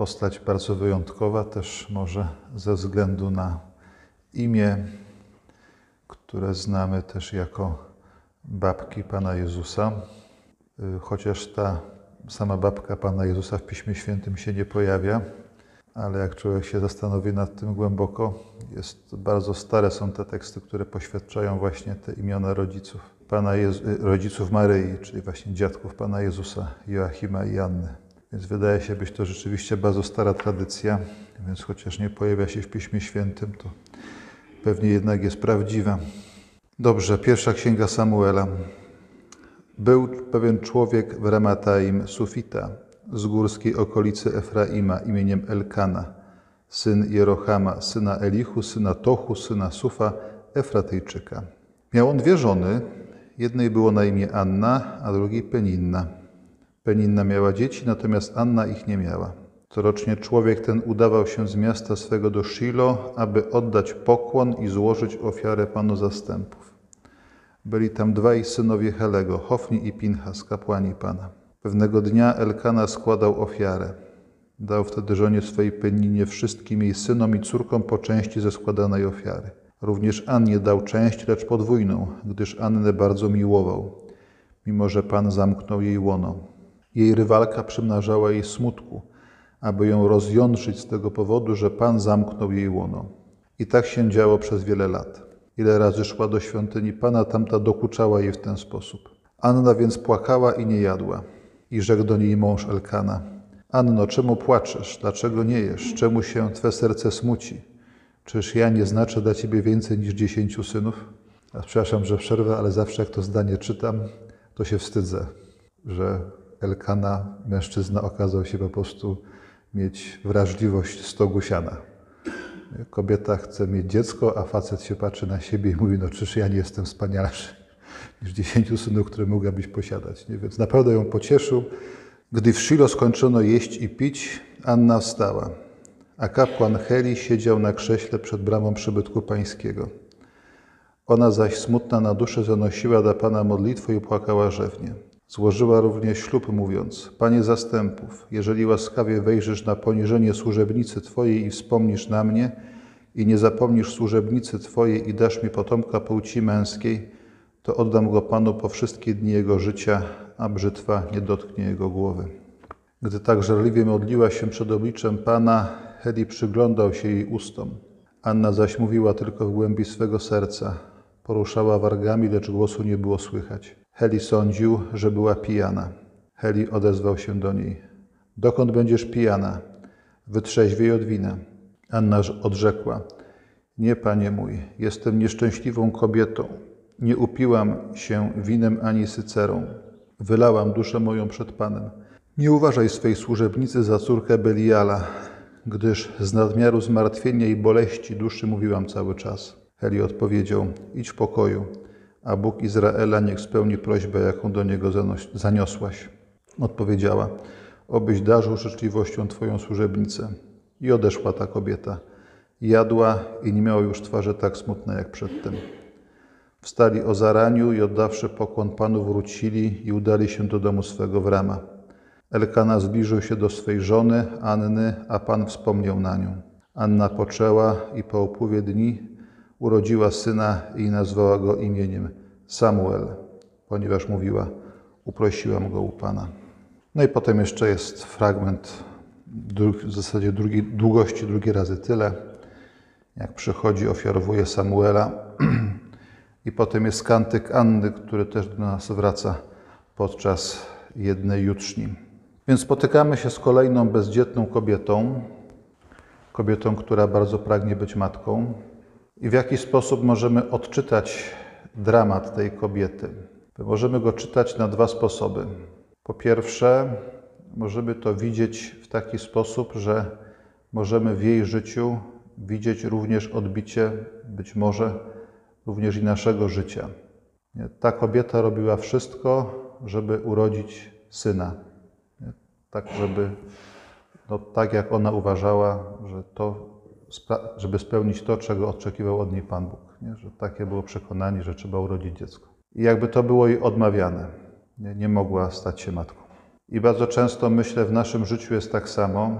postać bardzo wyjątkowa, też może ze względu na imię, które znamy też jako babki Pana Jezusa. Y, Chociaż ta sama babka Pana Jezusa w Piśmie Świętym się nie pojawia, ale jak człowiek się zastanowi nad tym głęboko, jest bardzo stare są te teksty, które poświadczają właśnie te imiona rodziców. Pana Jezu, y, rodziców Maryi, czyli właśnie dziadków Pana Jezusa, Joachima i Anny. Więc wydaje się być to rzeczywiście bardzo stara tradycja, więc chociaż nie pojawia się w Piśmie Świętym, to pewnie jednak jest prawdziwa. Dobrze, pierwsza księga Samuela. Był pewien człowiek w Ramataim Sufita, z górskiej okolicy Efraima, imieniem Elkana, syn Jerochama, syna Elichu, syna Tochu, syna Sufa, Efratyjczyka. Miał on dwie żony, jednej było na imię Anna, a drugiej Peninna. Peninna miała dzieci, natomiast Anna ich nie miała. Corocznie człowiek ten udawał się z miasta swego do Shilo, aby oddać pokłon i złożyć ofiarę Panu zastępów. Byli tam dwaj synowie Helego, Hofni i Pinchas, kapłani Pana. Pewnego dnia Elkana składał ofiarę. Dał wtedy żonie swej Peninie wszystkim jej synom i córkom po części ze składanej ofiary. Również Annie dał część, lecz podwójną, gdyż Annę bardzo miłował, mimo że Pan zamknął jej łono. Jej rywalka przymnażała jej smutku, aby ją rozjątrzyć z tego powodu, że Pan zamknął jej łono. I tak się działo przez wiele lat. Ile razy szła do świątyni Pana, tamta dokuczała jej w ten sposób. Anna więc płakała i nie jadła. I rzekł do niej mąż Elkana: Anno, czemu płaczesz? Dlaczego nie jesz? Czemu się twe serce smuci? Czyż ja nie znaczę dla ciebie więcej niż dziesięciu synów? A przepraszam, że przerwę, ale zawsze jak to zdanie czytam, to się wstydzę, że Elkana, mężczyzna, okazał się po prostu mieć wrażliwość stogu siana. Kobieta chce mieć dziecko, a facet się patrzy na siebie i mówi, no czyż ja nie jestem wspanialszy niż dziesięciu synów, które mogłabyś posiadać. Nie? Więc naprawdę ją pocieszył. Gdy w Shilo skończono jeść i pić, Anna wstała, a kapłan Heli siedział na krześle przed bramą przybytku pańskiego. Ona zaś smutna na duszę zanosiła do Pana modlitwę i płakała rzewnie. Złożyła również ślub, mówiąc: Panie zastępów, jeżeli łaskawie wejrzysz na poniżenie służebnicy Twojej i wspomnisz na mnie, i nie zapomnisz służebnicy Twojej i dasz mi potomka płci męskiej, to oddam go Panu po wszystkie dni jego życia, a brzytwa nie dotknie jego głowy. Gdy tak żarliwie modliła się przed obliczem Pana, Heli przyglądał się jej ustom. Anna zaś mówiła tylko w głębi swego serca. Poruszała wargami, lecz głosu nie było słychać. Heli sądził, że była pijana. Heli odezwał się do niej. Dokąd będziesz pijana? Wytrzeźwiej od wina. Anna odrzekła. Nie, panie mój, jestem nieszczęśliwą kobietą. Nie upiłam się winem ani sycerą. Wylałam duszę moją przed Panem. Nie uważaj swej służebnicy za córkę Beliala, gdyż z nadmiaru zmartwienia i boleści duszy mówiłam cały czas. Heli odpowiedział, idź w pokoju, a Bóg Izraela niech spełni prośbę, jaką do niego zaniosłaś. Odpowiedziała, obyś darzył życzliwością Twoją służebnicę. I odeszła ta kobieta. Jadła i nie miała już twarzy tak smutnej jak przedtem. Wstali o zaraniu i oddawszy pokłon Panu wrócili i udali się do domu swego w Rama. Elkana zbliżył się do swej żony Anny, a Pan wspomniał na nią. Anna poczęła i po upływie dni urodziła syna i nazwała go imieniem Samuel, ponieważ mówiła, uprosiłam go u Pana. No i potem jeszcze jest fragment w zasadzie drugi, długości drugi razy tyle, jak przychodzi, ofiarowuje Samuela. I potem jest kantyk Anny, który też do nas wraca podczas jednej jutrzni. Więc spotykamy się z kolejną bezdzietną kobietą, kobietą, która bardzo pragnie być matką. I w jaki sposób możemy odczytać dramat tej kobiety? Możemy go czytać na dwa sposoby. Po pierwsze, możemy to widzieć w taki sposób, że możemy w jej życiu widzieć również odbicie, być może również i naszego życia. Ta kobieta robiła wszystko, żeby urodzić syna. Tak, żeby, no, tak jak ona uważała, że to, żeby spełnić to, czego oczekiwał od niej Pan Bóg. Nie? Że takie było przekonanie, że trzeba urodzić dziecko. I jakby to było jej odmawiane. Nie, nie mogła stać się matką. I bardzo często myślę, w naszym życiu jest tak samo,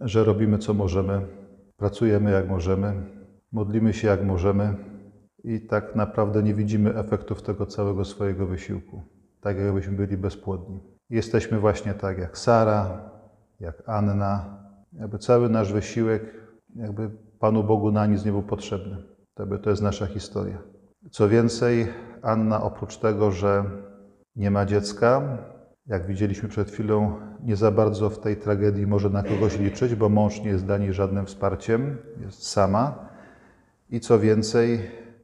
że robimy co możemy, pracujemy jak możemy, modlimy się jak możemy i tak naprawdę nie widzimy efektów tego całego swojego wysiłku, tak jakbyśmy byli bezpłodni. Jesteśmy właśnie tak jak Sara, jak Anna, jakby cały nasz wysiłek, jakby Panu Bogu na nic nie był potrzebny. To jest nasza historia. Co więcej, Anna oprócz tego, że nie ma dziecka, jak widzieliśmy przed chwilą, nie za bardzo w tej tragedii może na kogoś liczyć, bo mąż nie jest dla niej żadnym wsparciem, jest sama. I co więcej,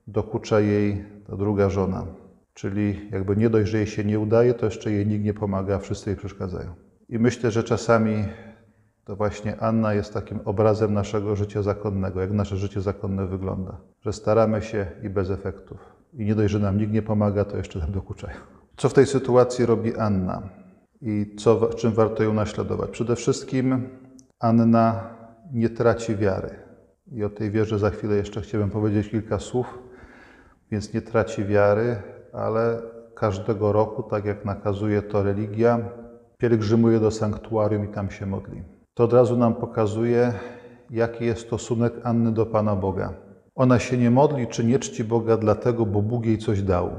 dokucza jej ta druga żona. Czyli jakby nie dość, że jej się nie udaje, to jeszcze jej nikt nie pomaga, wszyscy jej przeszkadzają. I myślę, że czasami to właśnie Anna jest takim obrazem naszego życia zakonnego, jak nasze życie zakonne wygląda. Że staramy się i bez efektów. I nie dość, że nam nikt nie pomaga, to jeszcze nam dokuczają. Co w tej sytuacji robi Anna i co, czym warto ją naśladować? Przede wszystkim Anna nie traci wiary. I o tej wierze za chwilę jeszcze chciałbym powiedzieć kilka słów. Więc nie traci wiary, ale każdego roku, tak jak nakazuje to religia, pielgrzymuje do sanktuarium i tam się modli. To od razu nam pokazuje, jaki jest stosunek Anny do Pana Boga. Ona się nie modli czy nie czci Boga dlatego, bo Bóg jej coś dał.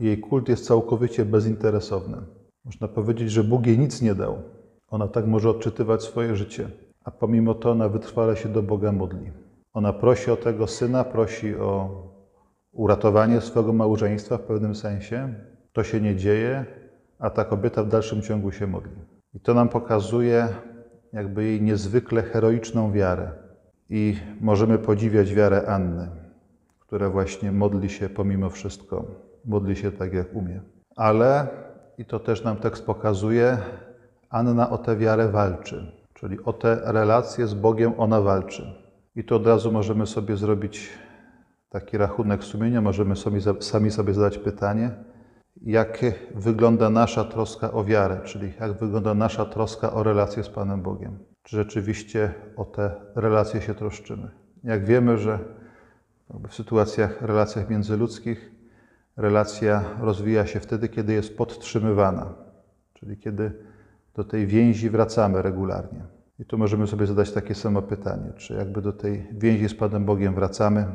Jej kult jest całkowicie bezinteresowny. Można powiedzieć, że Bóg jej nic nie dał. Ona tak może odczytywać swoje życie, a pomimo to ona wytrwale się do Boga modli. Ona prosi o tego syna, prosi o uratowanie swego małżeństwa w pewnym sensie. To się nie dzieje, a ta kobieta w dalszym ciągu się modli. I to nam pokazuje jakby jej niezwykle heroiczną wiarę. I możemy podziwiać wiarę Anny, która właśnie modli się pomimo wszystko, modli się tak jak umie. Ale, i to też nam tekst pokazuje, Anna o tę wiarę walczy, czyli o te relacje z Bogiem ona walczy. I tu od razu możemy sobie zrobić taki rachunek sumienia, możemy sobie, sami sobie zadać pytanie, jak wygląda nasza troska o wiarę, czyli jak wygląda nasza troska o relacje z Panem Bogiem. Czy rzeczywiście o te relacje się troszczymy? Jak wiemy, że w sytuacjach, relacjach międzyludzkich relacja rozwija się wtedy, kiedy jest podtrzymywana, czyli kiedy do tej więzi wracamy regularnie. I tu możemy sobie zadać takie samo pytanie, czy jakby do tej więzi z Panem Bogiem wracamy.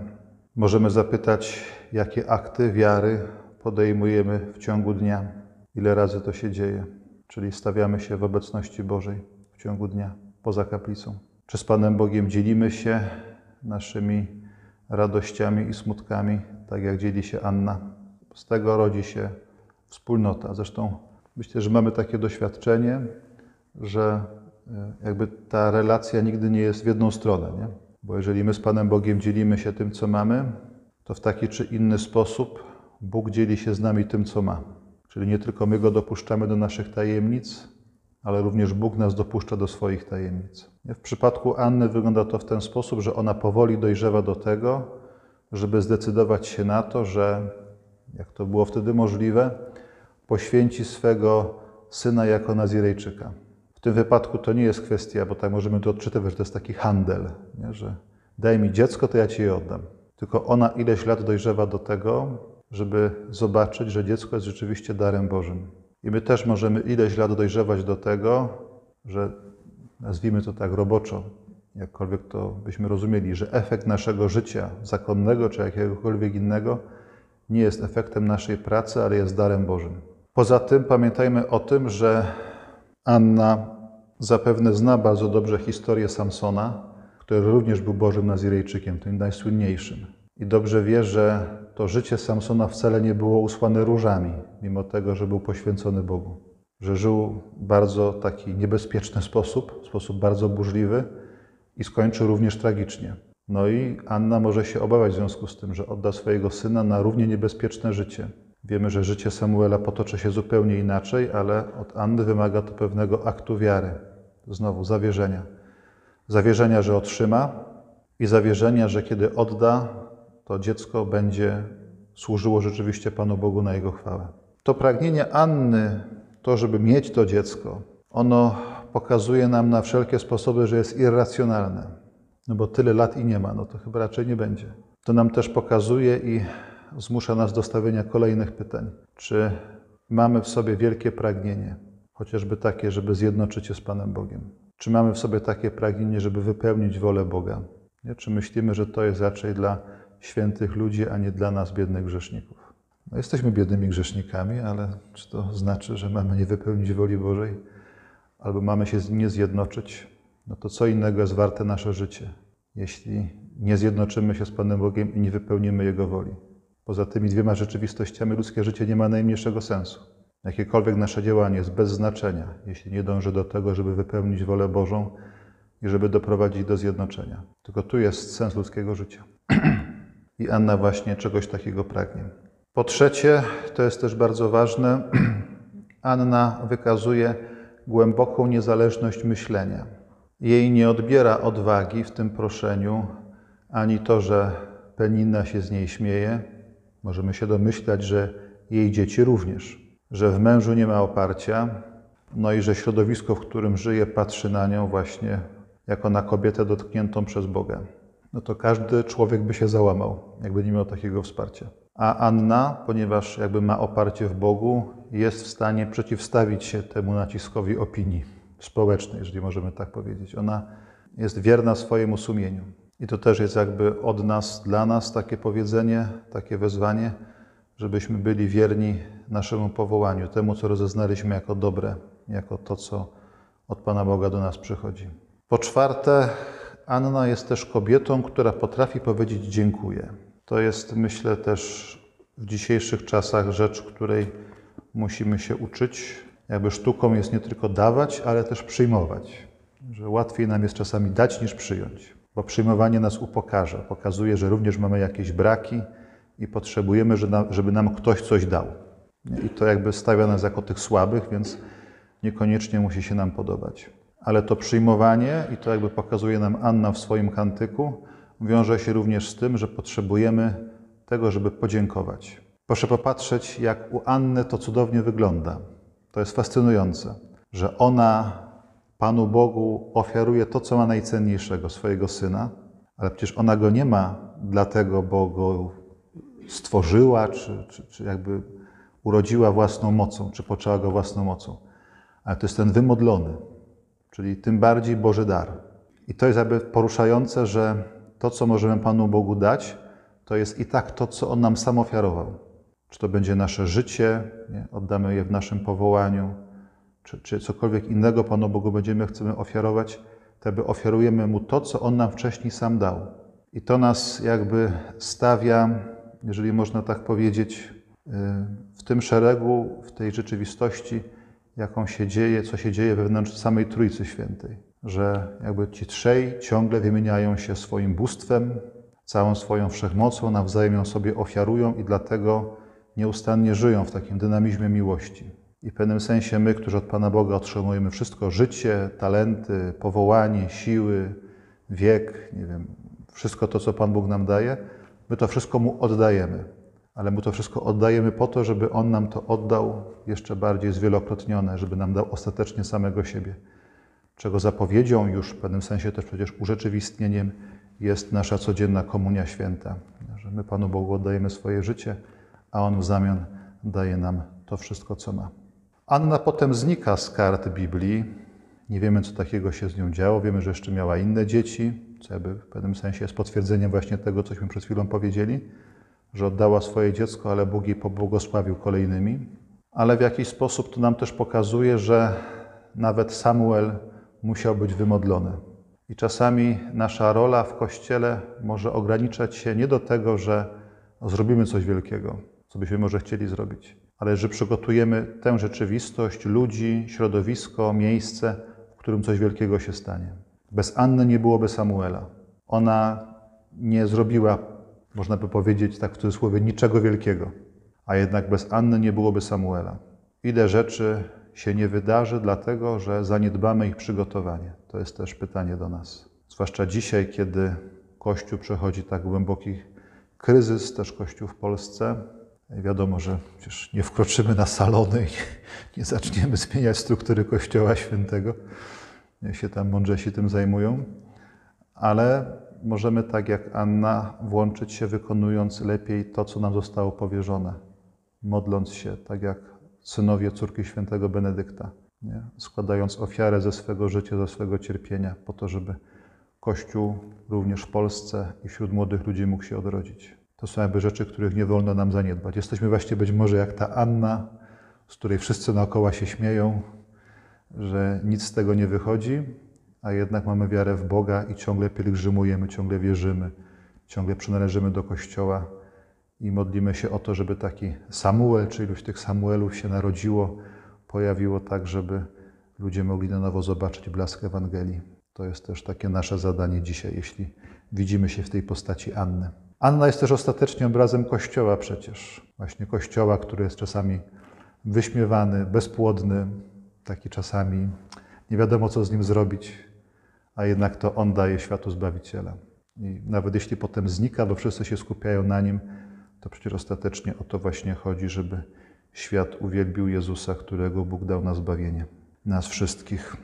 Możemy zapytać, jakie akty wiary podejmujemy w ciągu dnia, ile razy to się dzieje, czyli stawiamy się w obecności Bożej w ciągu dnia, poza kaplicą. Czy z Panem Bogiem dzielimy się naszymi radościami i smutkami, tak jak dzieli się Anna. Z tego rodzi się wspólnota. Zresztą myślę, że mamy takie doświadczenie, że e, jakby ta relacja nigdy nie jest w jedną stronę, nie? Bo jeżeli my z Panem Bogiem dzielimy się tym, co mamy, to w taki czy inny sposób Bóg dzieli się z nami tym, co ma. Czyli nie tylko my Go dopuszczamy do naszych tajemnic, ale również Bóg nas dopuszcza do swoich tajemnic. W przypadku Anny wygląda to w ten sposób, że ona powoli dojrzewa do tego, żeby zdecydować się na to, że, jak to było wtedy możliwe, poświęci swego syna jako Nazirejczyka. W tym wypadku to nie jest kwestia, bo tak możemy to odczytywać, że to jest taki handel, nie? że daj mi dziecko, to ja ci je oddam. Tylko ona ileś lat dojrzewa do tego, żeby zobaczyć, że dziecko jest rzeczywiście darem Bożym. I my też możemy ileś lat dojrzewać do tego, że nazwijmy to tak roboczo, jakkolwiek to byśmy rozumieli, że efekt naszego życia zakonnego czy jakiegokolwiek innego nie jest efektem naszej pracy, ale jest darem Bożym. Poza tym pamiętajmy o tym, że Anna zapewne zna bardzo dobrze historię Samsona, który również był Bożym Nazirejczykiem, tym najsłynniejszym. I dobrze wie, że to życie Samsona wcale nie było usłane różami, mimo tego, że był poświęcony Bogu. Że żył bardzo taki niebezpieczny sposób, sposób bardzo burzliwy i skończył również tragicznie. No i Anna może się obawiać w związku z tym, że odda swojego syna na równie niebezpieczne życie. Wiemy, że życie Samuela potoczy się zupełnie inaczej, ale od Anny wymaga to pewnego aktu wiary. Znowu zawierzenia. Zawierzenia, że otrzyma i zawierzenia, że kiedy odda, to dziecko będzie służyło rzeczywiście Panu Bogu na Jego chwałę. To pragnienie Anny, to żeby mieć to dziecko, ono pokazuje nam na wszelkie sposoby, że jest irracjonalne. No bo tyle lat i nie ma, no to chyba raczej nie będzie. To nam też pokazuje i zmusza nas do stawienia kolejnych pytań. Czy mamy w sobie wielkie pragnienie, chociażby takie, żeby zjednoczyć się z Panem Bogiem? Czy mamy w sobie takie pragnienie, żeby wypełnić wolę Boga? Nie? Czy myślimy, że to jest raczej dla świętych ludzi, a nie dla nas, biednych grzeszników? No jesteśmy biednymi grzesznikami, ale czy to znaczy, że mamy nie wypełnić woli Bożej? Albo mamy się nie zjednoczyć? No to co innego jest warte nasze życie, jeśli nie zjednoczymy się z Panem Bogiem i nie wypełnimy Jego woli? Poza tymi dwiema rzeczywistościami ludzkie życie nie ma najmniejszego sensu. Jakiekolwiek nasze działanie jest bez znaczenia, jeśli nie dąży do tego, żeby wypełnić wolę Bożą i żeby doprowadzić do zjednoczenia. Tylko tu jest sens ludzkiego życia. I Anna właśnie czegoś takiego pragnie. Po trzecie, to jest też bardzo ważne, Anna wykazuje głęboką niezależność myślenia. Jej nie odbiera odwagi w tym proszeniu, ani to, że Penina się z niej śmieje. Możemy się domyślać, że jej dzieci również że w mężu nie ma oparcia, no i że środowisko, w którym żyje, patrzy na nią właśnie jako na kobietę dotkniętą przez Boga. No to każdy człowiek by się załamał, jakby nie miał takiego wsparcia. A Anna, ponieważ jakby ma oparcie w Bogu, jest w stanie przeciwstawić się temu naciskowi opinii społecznej, jeżeli możemy tak powiedzieć. Ona jest wierna swojemu sumieniu. I to też jest jakby od nas, dla nas takie powiedzenie, takie wezwanie, żebyśmy byli wierni naszemu powołaniu, temu, co rozeznaliśmy jako dobre, jako to, co od Pana Boga do nas przychodzi. Po czwarte, Anna jest też kobietą, która potrafi powiedzieć dziękuję. To jest, myślę, też w dzisiejszych czasach rzecz, której musimy się uczyć. Jakby sztuką jest nie tylko dawać, ale też przyjmować. Że łatwiej nam jest czasami dać niż przyjąć, bo przyjmowanie nas upokarza, pokazuje, że również mamy jakieś braki i potrzebujemy, żeby nam ktoś coś dał. I to jakby stawia nas jako tych słabych, więc niekoniecznie musi się nam podobać. Ale to przyjmowanie, i to jakby pokazuje nam Anna w swoim kantyku, wiąże się również z tym, że potrzebujemy tego, żeby podziękować. Proszę popatrzeć, jak u Anny to cudownie wygląda. To jest fascynujące, że ona Panu Bogu ofiaruje to, co ma najcenniejszego, swojego syna, ale przecież ona go nie ma dlatego, bo go stworzyła, czy, czy, czy jakby urodziła własną mocą, czy poczęła go własną mocą. Ale to jest ten wymodlony, czyli tym bardziej Boży dar. I to jest jakby poruszające, że to, co możemy Panu Bogu dać, to jest i tak to, co On nam sam ofiarował. Czy to będzie nasze życie, nie? oddamy je w naszym powołaniu, czy, czy cokolwiek innego Panu Bogu będziemy chcemy ofiarować, to by ofiarujemy Mu to, co On nam wcześniej sam dał. I to nas jakby stawia, jeżeli można tak powiedzieć, w tym szeregu, w tej rzeczywistości, jaką się dzieje, co się dzieje wewnątrz samej Trójcy Świętej. Że jakby ci trzej ciągle wymieniają się swoim bóstwem, całą swoją wszechmocą, nawzajem ją sobie ofiarują i dlatego nieustannie żyją w takim dynamizmie miłości. I w pewnym sensie my, którzy od Pana Boga otrzymujemy wszystko, życie, talenty, powołanie, siły, wiek, nie wiem, wszystko to, co Pan Bóg nam daje, my to wszystko Mu oddajemy ale mu to wszystko oddajemy po to, żeby on nam to oddał jeszcze bardziej zwielokrotnione, żeby nam dał ostatecznie samego siebie. Czego zapowiedzią już w pewnym sensie też przecież urzeczywistnieniem jest nasza codzienna komunia święta, że my Panu Bogu oddajemy swoje życie, a On w zamian daje nam to wszystko, co ma. Anna potem znika z kart Biblii. Nie wiemy, co takiego się z nią działo. Wiemy, że jeszcze miała inne dzieci, co jakby w pewnym sensie jest potwierdzeniem właśnie tego, cośmy przed chwilą powiedzieli że oddała swoje dziecko, ale Bóg jej pobłogosławił kolejnymi. Ale w jakiś sposób to nam też pokazuje, że nawet Samuel musiał być wymodlony. I czasami nasza rola w Kościele może ograniczać się nie do tego, że zrobimy coś wielkiego, co byśmy może chcieli zrobić, ale że przygotujemy tę rzeczywistość, ludzi, środowisko, miejsce, w którym coś wielkiego się stanie. Bez Anny nie byłoby Samuela. Ona nie zrobiła można by powiedzieć tak w cudzysłowie, niczego wielkiego. A jednak bez Anny nie byłoby Samuela. Ile rzeczy się nie wydarzy, dlatego że zaniedbamy ich przygotowanie? To jest też pytanie do nas. Zwłaszcza dzisiaj, kiedy Kościół przechodzi tak głęboki kryzys, też Kościół w Polsce. Wiadomo, że przecież nie wkroczymy na salony i nie zaczniemy zmieniać struktury Kościoła Świętego. Niech się tam mądrzesi tym zajmują. Ale możemy, tak jak Anna, włączyć się, wykonując lepiej to, co nam zostało powierzone, modląc się, tak jak synowie córki świętego Benedykta. nie? składając ofiarę ze swego życia, ze swego cierpienia, po to, żeby Kościół również w Polsce i wśród młodych ludzi mógł się odrodzić. To są jakby rzeczy, których nie wolno nam zaniedbać. Jesteśmy właśnie być może jak ta Anna, z której wszyscy naokoło się śmieją, że nic z tego nie wychodzi, a jednak mamy wiarę w Boga i ciągle pielgrzymujemy, ciągle wierzymy, ciągle przynależymy do Kościoła i modlimy się o to, żeby taki Samuel, czy iluś tych Samuelów się narodziło, pojawiło tak, żeby ludzie mogli na nowo zobaczyć blask Ewangelii. To jest też takie nasze zadanie dzisiaj, jeśli widzimy się w tej postaci Anny. Anna jest też ostatecznie obrazem Kościoła przecież. Właśnie Kościoła, który jest czasami wyśmiewany, bezpłodny, taki czasami nie wiadomo, co z nim zrobić, a jednak to on daje światu Zbawiciela. I nawet jeśli potem znika, bo wszyscy się skupiają na nim, to przecież ostatecznie o to właśnie chodzi, żeby świat uwielbił Jezusa, którego Bóg dał na zbawienie nas wszystkich.